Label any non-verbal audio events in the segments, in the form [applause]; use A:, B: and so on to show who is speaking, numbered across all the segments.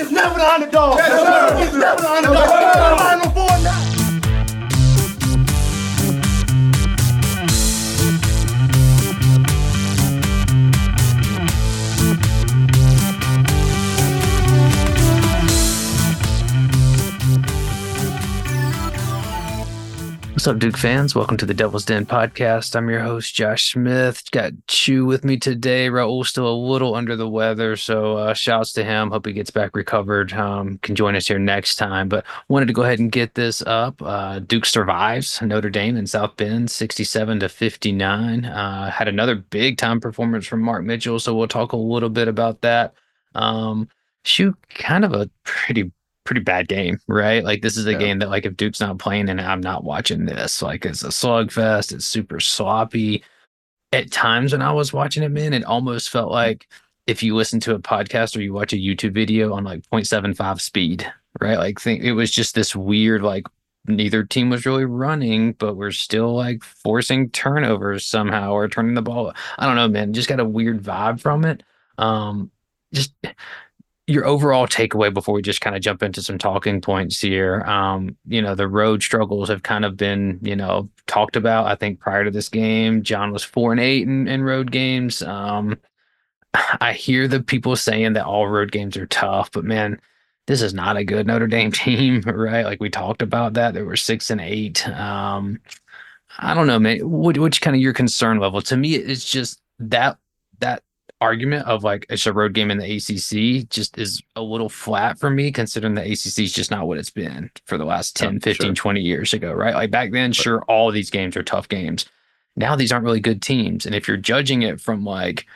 A: is never the underdog. Yes, He's never the underdog.
B: Up, Duke fans? Welcome to the Devil's Den podcast. I'm your host, Josh Smith. Got Chew with me today. Raul's still a little under the weather, so uh, shouts to him. Hope he gets back recovered. Um, can join us here next time. But wanted to go ahead and get this up. Uh, Duke survives Notre Dame in South Bend, 67 to 59. Uh, had another big time performance from Mark Mitchell, so we'll talk a little bit about that. Um, shoot, kind of a pretty pretty bad game, right? Like this is a yeah. game that like if Duke's not playing and I'm not watching this, like it's a slugfest. It's super sloppy. At times when I was watching it, man, it almost felt like if you listen to a podcast or you watch a YouTube video on like 0.75 speed, right? Like think it was just this weird like neither team was really running, but we're still like forcing turnovers somehow or turning the ball. I don't know, man. Just got a weird vibe from it. Um, just your overall takeaway before we just kind of jump into some talking points here. Um, you know, the road struggles have kind of been, you know, talked about. I think prior to this game, John was four and eight in, in road games. Um, [sighs] I hear the people saying that all road games are tough, but man, this is not a good Notre Dame [laughs] team, right? Like we talked about that. There were six and eight. Um, I don't know, man. What, what's kind of your concern level? To me, it's just that that argument of like it's a road game in the ACC just is a little flat for me considering the ACC is just not what it's been for the last 10, yeah, 15, sure. 20 years ago, right? Like back then, sure, all these games are tough games. Now these aren't really good teams. And if you're judging it from like,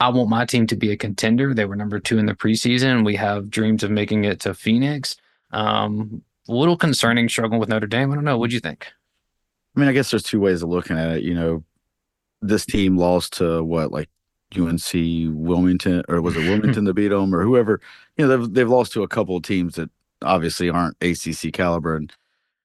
B: I want my team to be a contender, they were number two in the preseason. We have dreams of making it to Phoenix. Um, a little concerning struggling with Notre Dame. I don't know. What'd you think?
C: I mean, I guess there's two ways of looking at it. You know, this team lost to what, like UNC Wilmington, or was it Wilmington to beat them, or whoever? You know, they've they've lost to a couple of teams that obviously aren't ACC caliber, and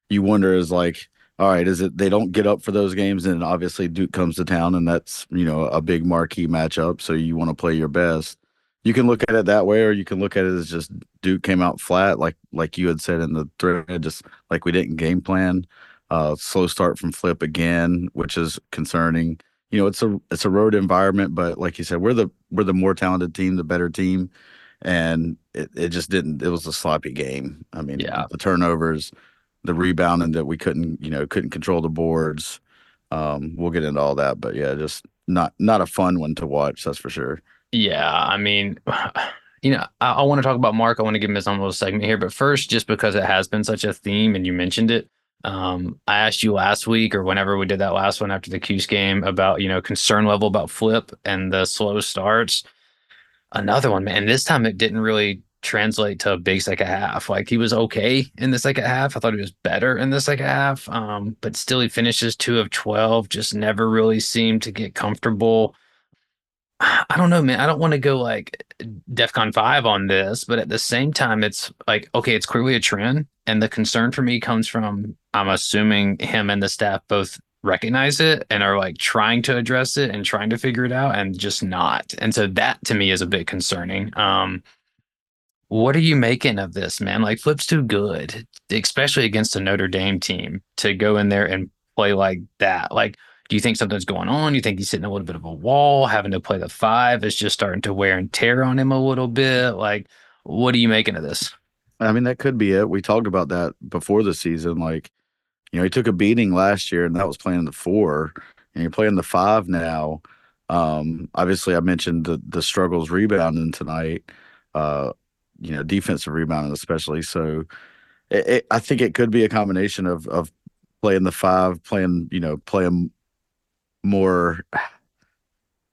C: you wonder is like, all right, is it they don't get up for those games, and obviously Duke comes to town, and that's you know a big marquee matchup, so you want to play your best. You can look at it that way, or you can look at it as just Duke came out flat, like like you had said in the thread, just like we didn't game plan. Uh, slow start from Flip again, which is concerning you know it's a it's a road environment, but like you said, we're the we're the more talented team, the better team, and it, it just didn't. It was a sloppy game. I mean, yeah, the turnovers, the rebounding that we couldn't you know couldn't control the boards. Um, we'll get into all that, but yeah, just not not a fun one to watch. That's for sure.
B: Yeah, I mean. [sighs] You know, I, I want to talk about Mark. I want to give him his own little segment here, but first, just because it has been such a theme and you mentioned it, um, I asked you last week or whenever we did that last one after the Cuse game about, you know, concern level about flip and the slow starts. Another one, man. This time it didn't really translate to a big second half. Like he was okay in the second half. I thought he was better in the second half. Um, but still he finishes two of 12, just never really seemed to get comfortable. I don't know, man. I don't want to go like DEFCON 5 on this, but at the same time, it's like, okay, it's clearly a trend. And the concern for me comes from, I'm assuming him and the staff both recognize it and are like trying to address it and trying to figure it out and just not. And so that to me is a bit concerning. Um, what are you making of this, man? Like Flip's too good, especially against a Notre Dame team to go in there and play like that. Like, do you think something's going on? You think he's hitting a little bit of a wall, having to play the five is just starting to wear and tear on him a little bit? Like, what are you making of this?
C: I mean, that could be it. We talked about that before the season. Like, you know, he took a beating last year, and that was playing the four, and you're playing the five now. Um, obviously, I mentioned the the struggles rebounding tonight. Uh, you know, defensive rebounding especially. So, it, it, I think it could be a combination of of playing the five, playing you know, playing more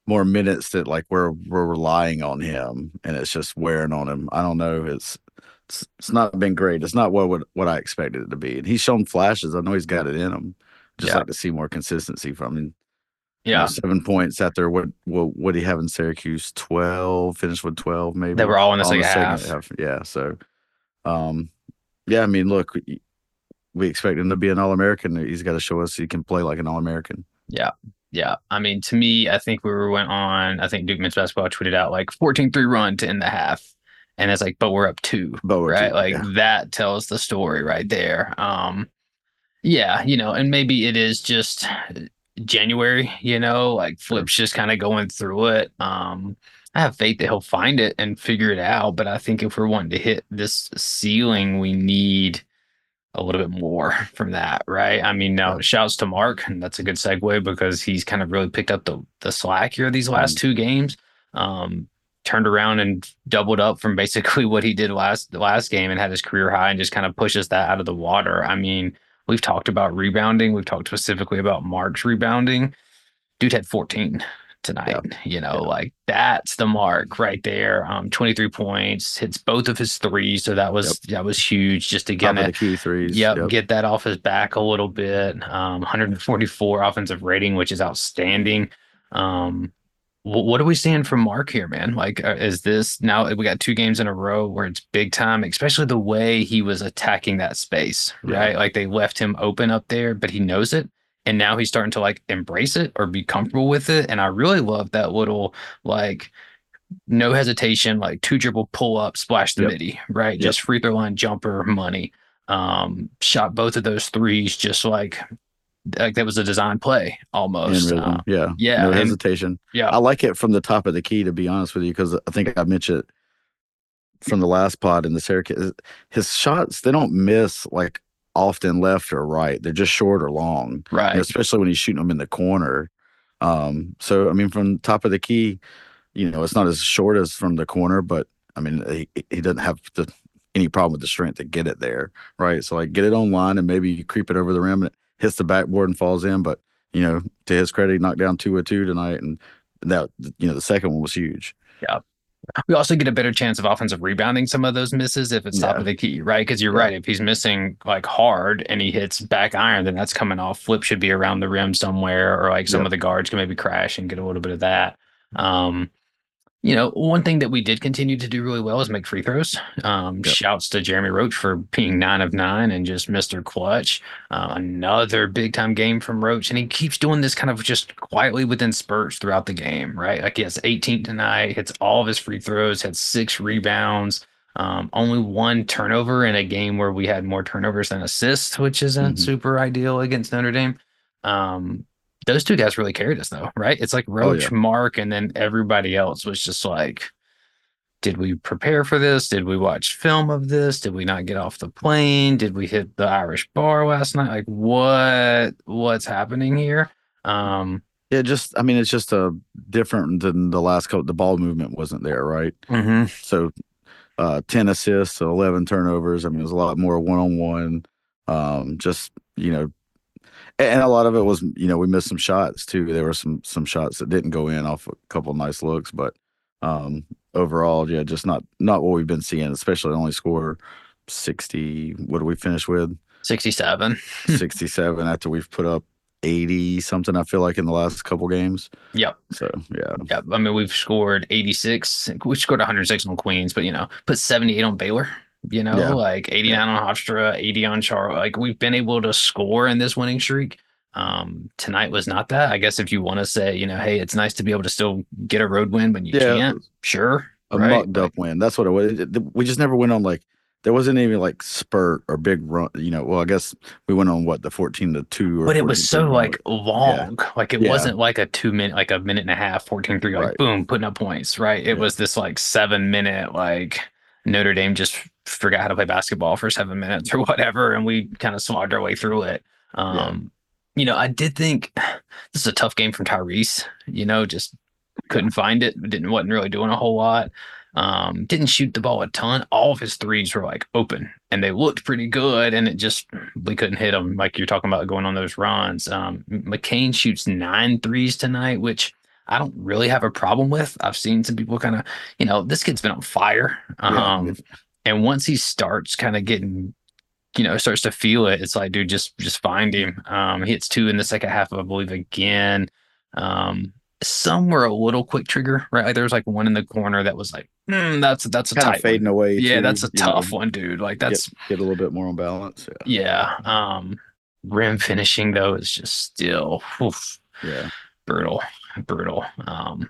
C: more minutes that like we're we're relying on him and it's just wearing on him. I don't know. It's it's, it's not been great. It's not what, what what I expected it to be. And he's shown flashes. I know he's got it in him. Just yeah. like to see more consistency from him. Yeah, you know, seven points after what what what do he have in Syracuse? Twelve finished with twelve, maybe.
B: They were all in the, all second, half. second half.
C: Yeah, so, um, yeah. I mean, look, we expect him to be an All American. He's got to show us he can play like an All American.
B: Yeah, yeah. I mean, to me, I think we were went on. I think Duke men's basketball tweeted out like 14-3 run to end the half and it's like, but we're up two,
C: But we're
B: right?
C: two,
B: like
C: yeah.
B: that tells the story right there. Um, yeah, you know, and maybe it is just January, you know, like Flip's just kind of going through it. Um, I have faith that he'll find it and figure it out, but I think if we're wanting to hit this ceiling, we need a little bit more [laughs] from that, right? I mean, now shouts to Mark, and that's a good segue because he's kind of really picked up the the slack here these last
C: Mm.
B: two games. Um, turned around and doubled up from basically [laughs] what he did last the last game and had his career high and just kind of pushes that out of the water. I mean, we've talked about rebounding. We've talked specifically about Mark's rebounding. Dude had 14 tonight. You know,
C: Yeah.
B: like that's the mark right there. Um, 23 points, hits both of his threes. So that was that was huge just to get it.
C: the key threes.
B: Yep, get that off his back a little bit. Um, 144 offensive rating, which is outstanding. Um, what are we seeing from Mark here, man? Like, uh, is this now we got two games in a row where it's big time, especially the way he was attacking that space,
C: Yeah.
B: right? Like they left him open up there, but he knows it. And now he's starting to like embrace it or be comfortable with it. And I really love that little like no hesitation, like two dribble pull up, splash the
C: Yep.
B: midi, right?
C: Yep.
B: Just free throw line jumper money. Um, shot both of those threes just like like that was a design play almost. Uh,
C: yeah.
B: yeah,
C: No
B: and-
C: hesitation.
B: yeah,
C: I like it from the top of the key, to be honest with you, because I think I mentioned it from the last pod in the Syracuse. His shots, they don't miss like often left or right. They're just short or long,
B: right.
C: and especially when he's shooting them in the corner. Um, so I mean, from top of the key, you know, it's not as short as from the corner, but I mean, he, he doesn't have the, any problem with the strength to get it there, right? So like, get it online and maybe you creep it over the rim and hits the backboard and falls in. But you know, to his credit, he knocked down two or two tonight, and that you know, the second one was huge. Yeah.
B: We also get a better chance of offensive rebounding some of those misses if it's top
C: Yeah.
B: of the key, right? Because you're
C: Yeah.
B: right. If he's missing like hard and he hits back iron, then that's coming off. Flip should be around the rim somewhere, or like some of the guards can maybe crash and get a little bit of that. Um, you know, one thing that we did continue to do really well is make free throws. Um,
C: Yep.
B: Shouts to Jeremy Roach for being nine of nine and just Mr. Clutch. Uh, another big time game from Roach, and he keeps doing this kind of just quietly within spurts throughout the game, right? Like he has 18 tonight, hits all of his free throws, had six rebounds. Um, only one turnover in a game where we had more turnovers than assists, which isn't
C: Mhm.
B: super ideal against Notre Dame. Um, those two guys really carried us though, right? It's like Roach,
C: yeah.
B: Mark, and then everybody else was just like, did we prepare for this? Did we watch film of this? Did we not get off the plane? Did we hit the Irish bar last night? Like what what's happening here? Um
C: Yeah, just I mean, it's just a different than the last couple. The ball movement wasn't there, right?
B: Mm-hmm.
C: So, uh, ten assists, eleven turnovers. I mean, it was a lot more one on one. Um, just you know, and a lot of it was you know we missed some shots too. There were some some shots that didn't go in off a couple of nice looks, but um, overall, yeah, just not not what we've been seeing. Especially only score sixty. What do we finish with?
B: 67. [laughs]
C: Sixty seven after we've put up eighty something. I feel like in the last couple games.
B: Yep.
C: So yeah,
B: Yep. I mean, we've scored 86. We scored 106 on Queens, but you know, put 78 on Baylor. You know,
C: Yeah.
B: like 89 on Hofstra, 80 on Char. Like we've been able to score in this winning streak. Um, tonight was not that. I guess if you want to say, you know, hey, it's nice to be able to still get a road win when you
C: Yeah.
B: can't. Sure.
C: a
B: right?
C: mucked up win. That's what it was. We just never went on like there wasn't even like spurt or big run. You know, well, I guess we went on what the fourteen to two. Or
B: But it was so like long. Like it
C: Yeah.
B: wasn't like a two minute, like a minute and a half, 14 3, like
C: Right.
B: boom, putting up points, right? It
C: Yeah.
B: was this like seven minute, like Notre Dame just forgot how to play basketball for seven minutes or [laughs] whatever. And we kind of slogged our way through it. Um, you know, I did think [sighs] this is a tough game from Tyrese, you know, just couldn't find it, didn't wasn't really doing a whole lot. Um, didn't shoot the ball a ton. All of his threes were like open and they looked pretty good. And it just, we couldn't hit them. Like you're talking about going on those runs. Um, McCain shoots nine threes tonight, which I don't really have a problem with. I've seen some people kind of, you know, this kid's been on fire.
C: Yeah.
B: Um, and once he starts kind of getting, you know, starts to feel it, it's like, dude, just, just find him. Um, he hits two in the second half, I believe, again. Um, some were a little quick trigger, right? Like there was like one in the corner that was like, mm, that's that's a
C: kind
B: tight
C: of fading away.
B: yeah,
C: too,
B: that's a
C: you know,
B: tough one, dude. Like that's
C: get, get a little bit more on balance. Yeah,
B: yeah. Um rim finishing though is just still oof,
C: yeah.
B: brutal, brutal. Um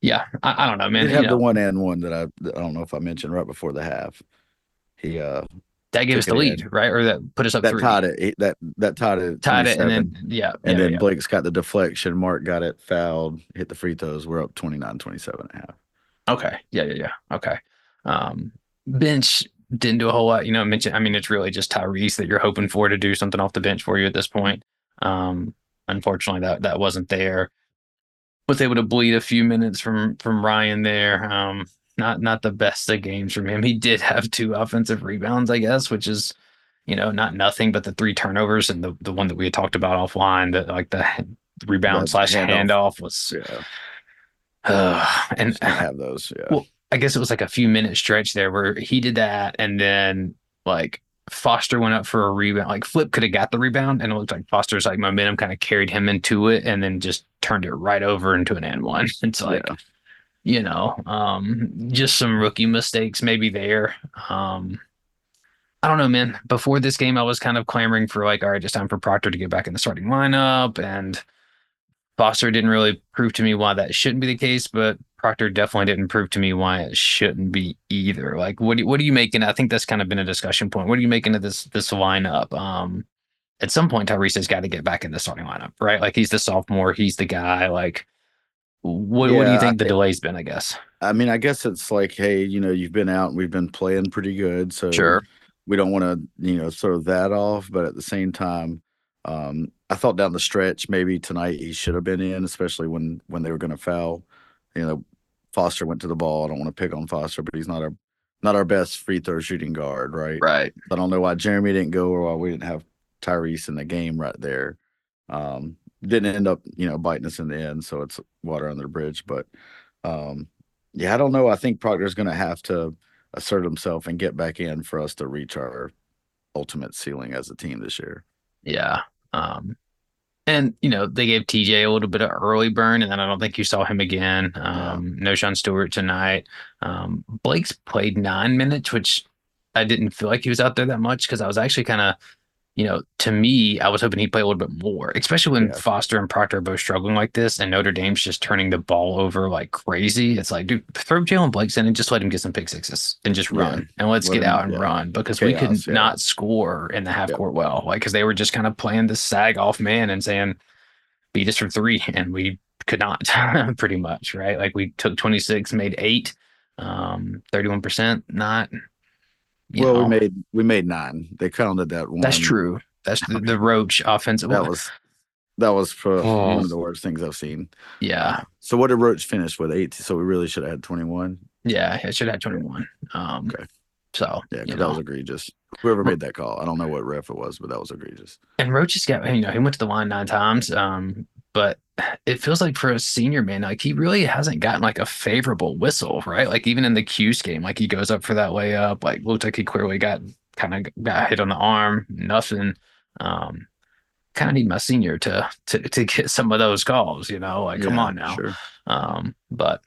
B: Yeah, I, I don't know, man. You
C: have the one and one that I I don't know if I mentioned right before the half. He uh
B: that gave us the lead,
C: in.
B: right? Or that put us up
C: that
B: three.
C: tied it he- that that tied it
B: Tied it, and then yeah,
C: and
B: yeah,
C: then
B: yeah.
C: Blake's got the deflection. Mark got it fouled, hit the free throws. We're up 29 27 and a half.
B: Okay. Yeah, yeah, yeah. Okay. Um, bench didn't do a whole lot. You know, mention. I mean, it's really just Tyrese that you're hoping for to do something off the bench for you at this point. Um, unfortunately, that that wasn't there. Was able to bleed a few minutes from from Ryan there. Um, not not the best of games from him. He did have two offensive rebounds, I guess, which is you know not nothing, but the three turnovers and the the one that we had talked about offline, that like the rebound
C: That
B: slash
C: handoff.
B: handoff was.
C: Yeah,
B: Uh, [sighs] and
C: can't [sighs] have those. Yeah,
B: Well, I guess it was like a few minute stretch there where he did that, and then like Foster went up for a rebound. Like Flip could have got the rebound, and it looked like Foster's like momentum kind of carried him into it, and then just turned it right over into an and one. [laughs] It's like
C: Yeah.
B: you know, um, just some rookie mistakes maybe there. Um, I don't know, man. Before this game, I was kind of clamoring for like, all right, just time for Proctor to get back in the starting lineup, and Foster didn't really prove to me why that shouldn't be the case, but Proctor definitely didn't prove to me why it shouldn't be either. Like, what do, what are you making? I think that's kind of been a discussion point. What are you making of this this lineup? Um, at some point, Tyrese has got to get back in the starting lineup, right? Like, he's the sophomore, he's the guy. Like, what what do
C: Yeah,
B: you
C: I
B: think the
C: think-
B: delay's been? I guess.
C: I mean, I guess it's like, hey, you know, you've been out and we've been playing pretty good, so
B: Sure.
C: we don't want to, you know, throw that off. But at the same time, um, I thought down the stretch maybe tonight he should have been in, especially when when they were going to foul. You know, Foster went to the ball. I don't want to pick on Foster, but he's not our not our best free throw shooting guard, right?
B: Right.
C: I don't know why Jeremy didn't go or why we didn't have Tyrese in the game right there. Um, didn't end up, you know, biting us in the end, so it's water under the bridge. But um, yeah, I don't know. I think Proctor's going to have to assert himself and get back in for us to reach our ultimate ceiling as a team this year.
B: Yeah. Um, and you know they gave TJ a little bit of early burn, and then I don't think you saw him again. Um, No Sean Stewart tonight. Um, Blake's played nine minutes, which I didn't feel like he was out there that much because I was actually kind of, you know, to me, I was hoping he'd play a little bit more, especially when
C: Yeah.
B: Foster and Proctor are both struggling like this, and Notre Dame's just turning the ball over like crazy. It's like, dude, throw Jaylen Blakes in and just let him get some pick sixes and just
C: Yeah.
B: run, and let's
C: Let
B: get
C: him-
B: out and
C: yeah.
B: run because we could
C: yeah.
B: not score in the half court well, like because they were just kind of playing the sag off man and saying, beat us from three, [laughs] and we could not [laughs] pretty much, right? Like we took 26, made eight, um, 31%, not. You
C: well,
B: know,
C: we made we made nine. They counted that one.
B: that's true. That's the, the Roach offensive.
C: That was that was for
B: Oh.
C: one of the worst things I've seen.
B: yeah,
C: So what did Roach finish with? Eight. So we really should have had twenty one.
B: yeah. It should have had 21. Um,
C: Okay.
B: So
C: Yeah,
B: you
C: 'cause that was egregious. Whoever made that call, I don't know what ref it was, but that was egregious.
B: And Roach has got, you know, he went to the line nine times. Um, but it feels like for a senior man, like he really hasn't gotten like a favorable whistle, right? Like even in the Cuse game, like he goes up for that layup, like looked like he clearly got kind of got hit on the arm, nothing. Um, kind of need my senior to to to get some of those calls, you know, like come on now.
C: Sure.
B: Um, but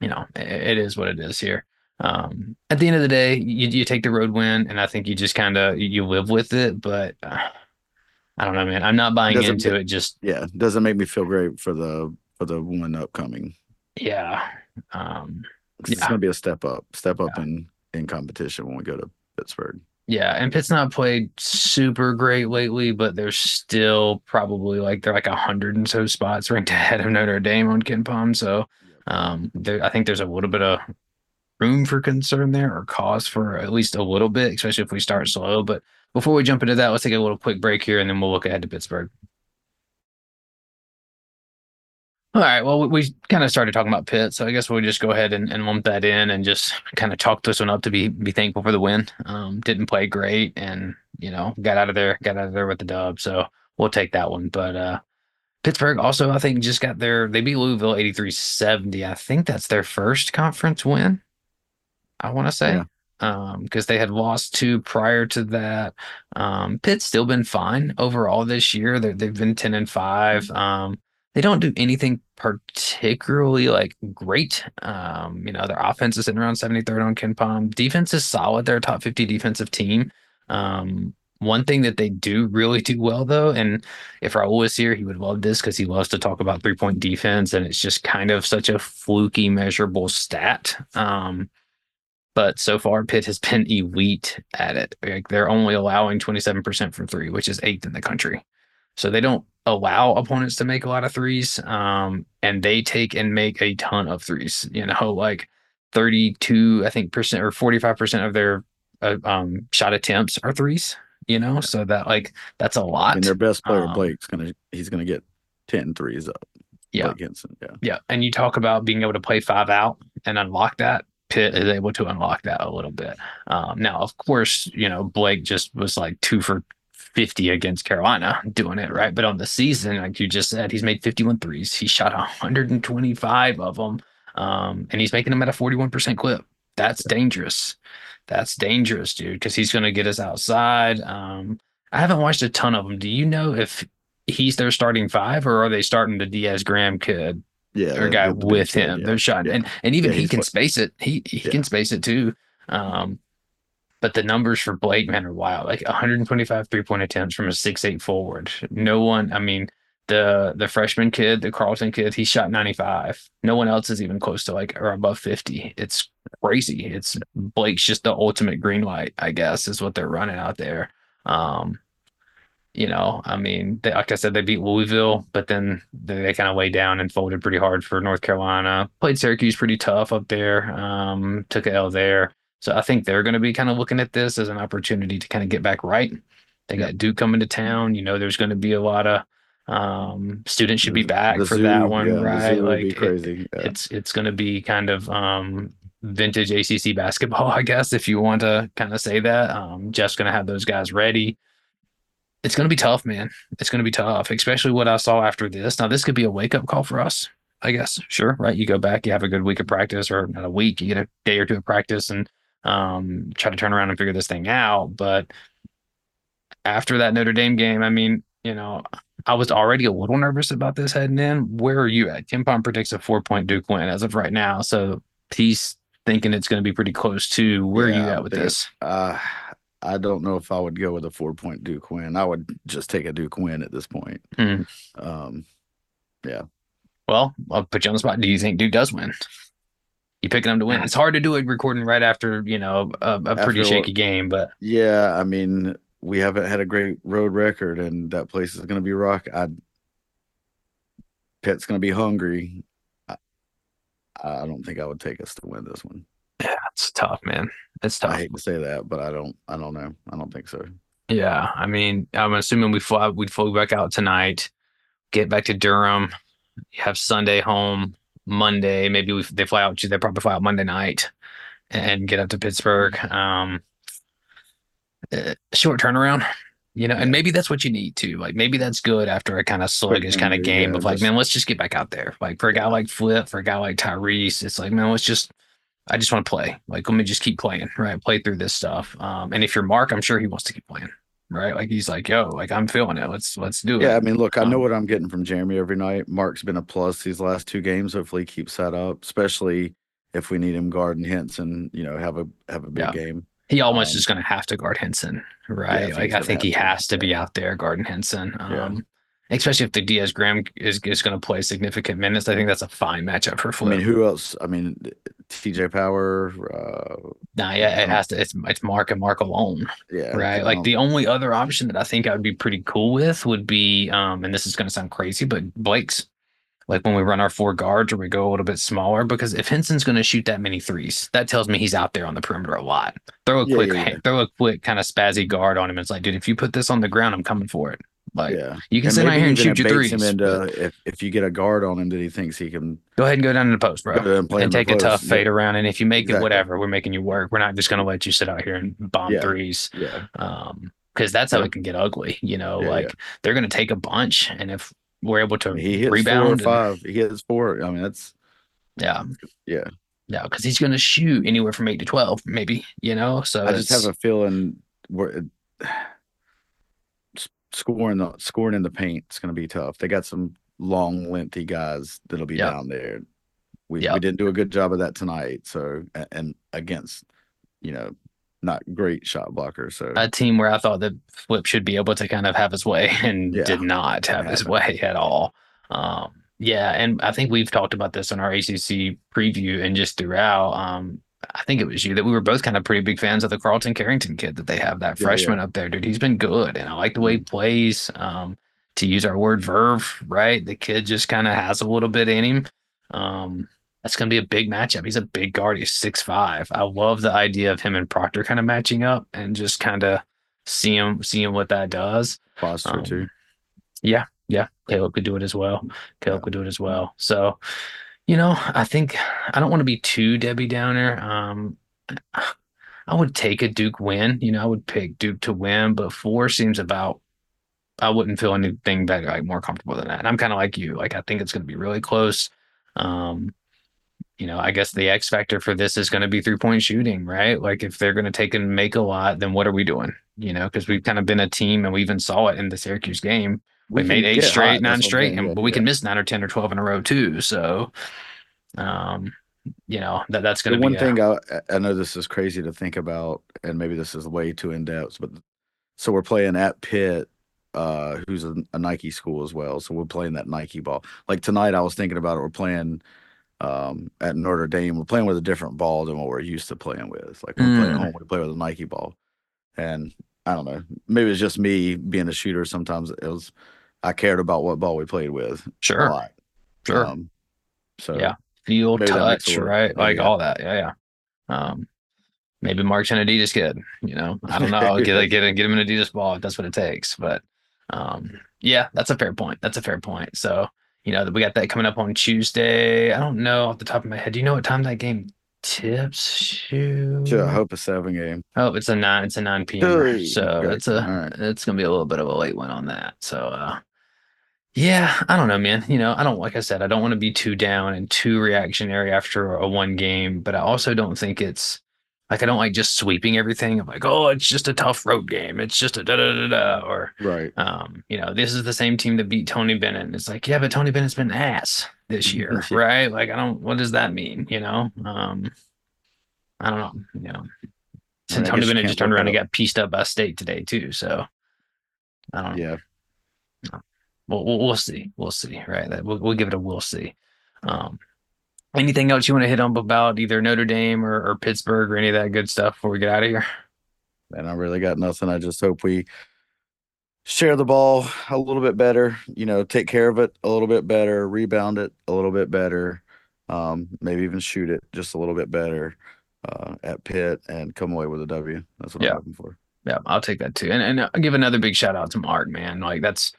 B: you know, it, it is what it is here. Um, at the end of the day, you, you take the road win, and I think you just kind of you live with it. But uh, I don't know, man. I'm not buying
C: Doesn't
B: into it. Just
C: Yeah, doesn't make me feel great for the for the one upcoming.
B: yeah, um,
C: 'Cause It's gonna be a step up, step up in in competition when we go to Pittsburgh.
B: yeah. And Pitt's not played super great lately, but they're still probably like they're like a hundred and so spots ranked [laughs] ahead of Notre Dame on KenPom. So um, there, I think there's a little bit of room for concern there or cause for at least a little bit, especially if we start slow. But before we jump into that, let's take a little quick break here and then we'll look ahead to Pittsburgh. All right. Well, we, we kind of started talking about Pitt, so I guess we'll just go ahead and, and lump that in and just kind of chalk this one up to be be thankful for the win. Um, didn't play great, and you know got out of there, got out of there with the dub. So we'll take that one. But uh, Pittsburgh also, I think, just got their they beat Louisville 83-70. I think that's their first conference win. I want to say.
C: Yeah.
B: Um, because they had lost two prior to that. Um, Pitt's still been fine overall this year. They're, they've been 10 and 5. Um, they don't do anything particularly like great. Um, you know, their offense is sitting around 73rd on KenPom. Defense is solid. They're a top 50 defensive team. Um, one thing that they do really do well though, and if Raul was here, he would love this because he loves to talk about three point defense, and it's just kind of such a fluky measurable stat. But so far Pitt has been elite at it. Like they're only allowing 27% from three, which is eighth in the country. So they don't allow opponents to make a lot of threes. Um, and they take and make a ton of threes, you know, [laughs] like 32, I think percent or 45% of their uh, um, shot attempts are threes, you know, so that like, that's a lot.
C: And their best player,
B: Um,
C: Blake's gonna he's gonna get 10 threes up.
B: Yeah.
C: Blake Hinson. Yeah.
B: Yeah. And you talk about being able to play five out and unlock that. Pitt is able to unlock that a little bit. Um, now, of course, you know, Blake just was like two for 50 against Carolina doing it, right? But on the season, like you just said, he's made 51 threes. He shot 125 of them. Um, and he's making them at a 41% clip. That's dangerous. That's dangerous, dude, because he's going to get us outside. Um, I haven't watched a ton of them. Do you know if he's their starting five or are they starting the Diaz Graham kid
C: Yeah.
B: or guy with him.
C: yeah.
B: They're shot,
C: yeah.
B: and and even
C: Yeah,
B: he can space it. He he can space it too. Um, but the numbers for Blake man are wild. Like 125 three point attempts from a six eight forward. No one. I mean, the the freshman kid, the Carlton kid, he shot 95. No one else is even close to like or above 50. It's crazy. It's Blake's just the ultimate green light. I guess is what they're running out there. Um, you know, I mean, they, like I said, they beat Louisville, but then they, they kind of laid down and folded pretty hard for North Carolina. Played Syracuse pretty tough up there. Um, took a L there. So I think they're going to be kind of looking at this as an opportunity to kind of get back right. They got Duke coming to town. You know, there's going to be a lot of um, students should be back
C: The
B: for
C: zoo,
B: that one,
C: yeah,
B: right? Like it-
C: yeah.
B: it's it's going to be kind of um vintage ACC basketball, [laughs] I guess, if you want to kind of say that. Um, Jeff's going to have those guys ready. It's going to be tough, man. It's going to be tough, especially what I saw after this. Now, this could be a wake up call for us, I guess. Sure, right? You go back, you have a good week of practice, or not a week, you get a day or two of practice, and um, try to turn around and figure this thing out. But after that Notre Dame game, I mean, you know, I was already a little nervous about this heading in. Where are you at? KenPom predicts a four point Duke win as of right now. So he's thinking it's going to be pretty close to where are you at with this?
C: Uh, I don't know if I would go with a four point Duke win. I would just take a Duke win at this point.
B: Hmm.
C: Um, yeah.
B: Well, I'll put you on the spot. Do you think Duke does win? You picking them to win? It's hard to do it recording right after you know a, a pretty
C: After-
B: shaky game, but
C: yeah, I mean, we haven't had a great road record, and that place is going to be rock. I Pitt's going to be hungry. I, I don't think I would take us to win this one.
B: It's tough, man. It's tough.
C: I hate to say that, but I don't. I don't know. I don't think so.
B: Yeah, I mean, I'm assuming we fly we'd fly back out tonight, get back to Durham, have Sunday home, Monday. Maybe we they fly out. To they probably fly out Monday night, and get up to Pittsburgh. Um, uh, short turnaround, you know, and maybe that's what you need to. Like maybe that's good after a kind of sluggish kind of game
C: yeah,
B: of like,
C: just-
B: man, let's just get back out there. Like for a guy like Flip, for a guy like Tyrese, it's like, man, let's just. I just want to play. Like, let me just keep playing, right? Play through this stuff. Um, and if you're Mark, I'm sure he wants to keep playing right? Like he's like, yo, like I'm feeling it. Let's let's do it.
C: Yeah, I mean, look, I know
B: Um,
C: what I'm getting from Jeremy every night. Mark's been a plus these last two games. Hopefully, he keeps that up, especially if we need him guarding Hinson. You know, have a have a big
B: Yeah.
C: game.
B: he almost
C: um,
B: is going to have to guard Hinson,
C: I
B: right?
C: think
B: like I think he
C: have to,
B: has to be out there guarding Hinson. Um,
C: Yeah.
B: Especially if the Diaz Graham is, is going to play significant minutes, I think that's a fine matchup for
C: I mean, who else? I mean, T.J. Power. Uh,
B: nah, yeah, it
C: um,
B: has to. It's it's Mark and Mark alone,
C: yeah,
B: right? Like the only other option that I think I would be pretty cool with would be, um, and this is going to sound crazy, but Blake's. Like when we run our four guards or we go a little bit smaller, because if Hinson's going to shoot that many threes, that tells me he's out there on the perimeter a lot. Throw a
C: Yeah,
B: quick,
C: yeah, yeah.
B: throw a quick kind of spazzy guard on him. It's like, dude, if you put this on the ground, I'm coming for it. Like
C: yeah.
B: you can
C: And
B: sit out here and shoot your threes.
C: Him into if if you get a guard on him that he thinks he can
B: go ahead and go down in the post, bro,
C: and
B: and take a tough fade around. And if you make it, whatever, we're making you work. We're not just going to let you sit out here and bomb
C: Yeah.
B: threes.
C: Yeah,
B: Um, because that's how
C: Yeah.
B: it can get ugly. You know,
C: Yeah,
B: like they're going to take a bunch, and if we're able to
C: he hits
B: rebound,
C: four or
B: and-
C: five. He hits four. I mean, that's
B: yeah,
C: Yeah.
B: yeah, because he's going to shoot anywhere from eight to twelve, maybe. You know, so
C: I just have a feeling where scoring the scoring in the paint is going to be tough. They got some long, lengthy guys that'll be
B: Yep.
C: down there. We
B: Yep.
C: we didn't do a good job of that tonight. So and against you know not great shot blockers. So
B: a team where I thought that Flip should be able to kind of have his way [laughs] and
C: Yeah.
B: did not have his way at all. Um, yeah, and I think we've talked about this in our ACC preview and just throughout. Um, I think it was you that we were both kind of pretty big fans of the Carlton Carrington kid that they have that
C: Yeah,
B: freshman up there, dude. He's been good, and I like the way he plays. Um, to use our word verve, right? The kid just kind of has a little bit in him. Um, that's going to be a big matchup. He's a big guard. He's six five. I love the idea of him and Proctor kind of matching up and just kind of seeing seeing what that does.
C: Foster
B: Um,
C: too.
B: Yeah, yeah. Caleb could do it as well. Caleb could do it as well. So, you know, I think I don't want to be too Debbie Downer. Um, I would take a Duke win. You know, I would pick Duke to win, but four seems about. I wouldn't feel anything better, like more comfortable than that. And I'm kind of like you. Like I think it's going to be really close. Um, you know, I guess the X factor for this is going to be three point shooting, right? Like if they're going to take and make a lot, then what are we doing? You know, because we've kind of been a team, and we even saw it in the Syracuse game we,
C: can
B: made eight straight,
C: hot,
B: nine straight, and but we
C: yeah.
B: can miss nine or ten or twelve in a row too. So, um, you know that that's going to be
C: one
B: a-
C: thing I, I know this is crazy to think about, and maybe this is way too in depth, but so we're playing at Pitt, uh, who's a, a Nike school as well. So we're playing that Nike ball. Like tonight, I was thinking about it. We're playing um, at Notre Dame. We're playing with a different ball than what we're used to playing with. Like we're playing
B: Mm.
C: home, we play with a Nike ball, and I don't know. Maybe it's just me being a shooter. Sometimes it was I cared about what ball we played with
B: sure, sure,
C: Um, so
B: Yeah. feel,
C: maybe that makes
B: touch, right? Like
C: yeah.
B: all that. Yeah, yeah. Um, maybe Mark's an Adidas kid. You know, I don't know. [laughs] get get get him an Adidas ball if that's what it takes. But um, yeah, that's a fair point. That's a fair point. So you know, we got that coming up on Tuesday. I don't know off the top of my head. Do you know what time that game tips? Shoot.
C: Sure, I hope a seven game.
B: Oh, it's a nine. It's a nine p.m.
C: Hey,
B: So
C: okay,
B: it's a
C: right.
B: it's gonna be a little bit of a late one on that. So uh, yeah, I don't know, man. You know, I don't like I said, I don't want to be too down and too reactionary after a one game, but I also don't think it's like I don't like just sweeping everything. I'm like, oh, it's just a tough road game. It's just a da da da da. Or
C: Right.
B: um, you know, this is the same team that beat Tony Bennett. And it's like, yeah, but Tony Bennett's been ass this year, [laughs] right? Like, I don't. What does that mean? You know, um, I don't know. You know,
C: I
B: Tony Bennett just turned around and got pieced up by State today too. So I don't know.
C: Yeah.
B: We'll, we'll see. We'll see. Right. That- We'll, we'll give it a we'll see. Um, anything else you want to hit on about either Notre Dame or, or Pittsburgh or any of that good stuff before we get out of here?
C: And I really got nothing. I just hope we share the ball a little bit better, you know, take care of it a little bit better, rebound it a little bit better, um, maybe even shoot it just a little bit better uh, at Pitt and come away with a W. That's what
B: Yeah.
C: I'm hoping for.
B: Yeah, I'll take that too. And and I'll give another big shout out to Mark, man. Like that's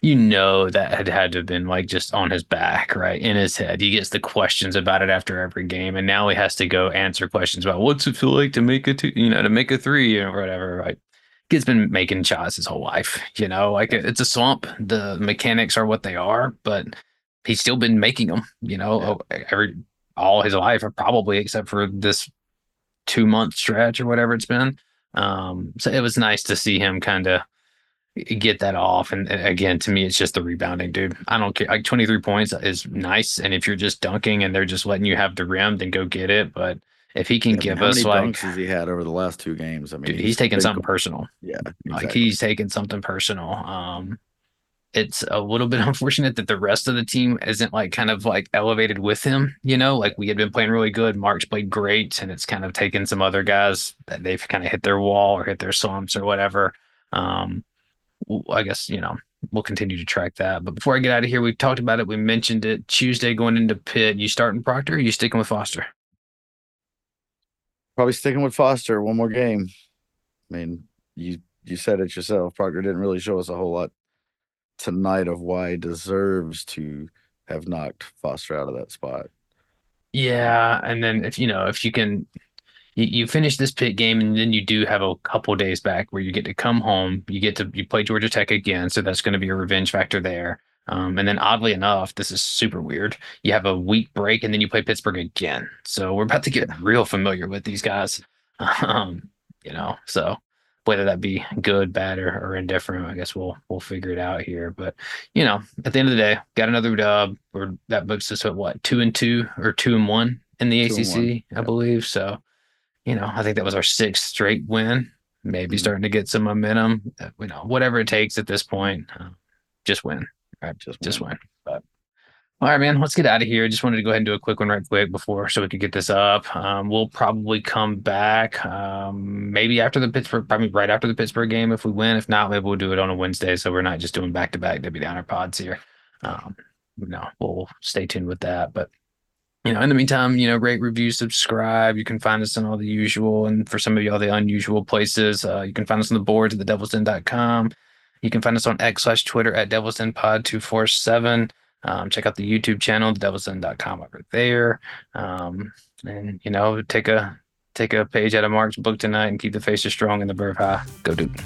B: you know that had had to have been like just on his back, right? In his head. He gets the questions about it after every game. And now he has to go answer questions about what's it feel like to make a two, you know, to make a three or whatever. Right. Kid's been making shots his whole life, you know, like it's a slump. The mechanics are what they are, but he's still been making them, you know, every all his life, probably except for this two month stretch or whatever it's been. Um, so it was nice to see him kind of get that off. And, and again, to me, it's just the rebounding, dude. I don't care. Like 23 points is nice. And if you're just dunking and they're just letting you have the rim, then go get it. But if he can
C: I mean,
B: give
C: how
B: us
C: many
B: like,
C: dunks has he had over the last two games? I mean,
B: dude, he's taking something personal.
C: Yeah,
B: Like he's taking something personal. Um, it's a little bit [laughs] unfortunate that the rest of the team isn't like kind of like elevated with him. You know, like we had been playing really good. Mark's played great, and it's kind of taken some other guys that they've kind of hit their wall or hit their slumps or whatever. Um, I guess you know we'll continue to track that. But before I get out of here, we talked about it. We mentioned it Tuesday going into Pitt. You starting Proctor? Or you sticking with Foster?
C: Probably sticking with Foster one more game. I mean, you you said it yourself. Proctor didn't really show us a whole lot tonight of why he deserves to have knocked Foster out of that spot.
B: Yeah, and then if you know if you can, you, you finish this pit game, and then you do have a couple days back where you get to come home. You get to you play Georgia Tech again, so that's going to be a revenge factor there. Um, and then oddly enough, this is super weird. You have a week break, and then you play Pittsburgh again. So we're about to get real familiar with these guys. [laughs] Um, you know, so whether that be good, bad, or, or indifferent, I guess we'll we'll figure it out here. But you know, at the end of the day, got another dub, or that puts us at what two and two or two and one in the
C: Two
B: ACC, I
C: yeah.
B: believe. So, you know, I think that was our sixth straight win. Maybe
C: Mhm.
B: starting to get some momentum. Uh, You know, whatever it takes at this point, uh, just win. Right,
C: Just
B: just win. But all right, man, let's get out of here. Just wanted to go ahead and do a quick one right quick before so we could get this up. Um, we'll probably come back um, maybe after the Pittsburgh, probably right after the Pittsburgh game if we win. If not, maybe we'll do it on a Wednesday. So we're not just doing back to back W Downer pods here. Um, no, we'll stay tuned with that. But you know, in the meantime, you know, rate, review, subscribe. You can find us in all the usual and for some of y'all the unusual places. Uh, you can find us on the boards at thedevilsden.com. You can find us on X slash Twitter at Devil's Den Pod 247. Um, check out the YouTube channel, thedevilsden.com over there. Um, and you know, take a take a page out of Mark's book tonight and keep the faces strong and the verve high. Go Duke.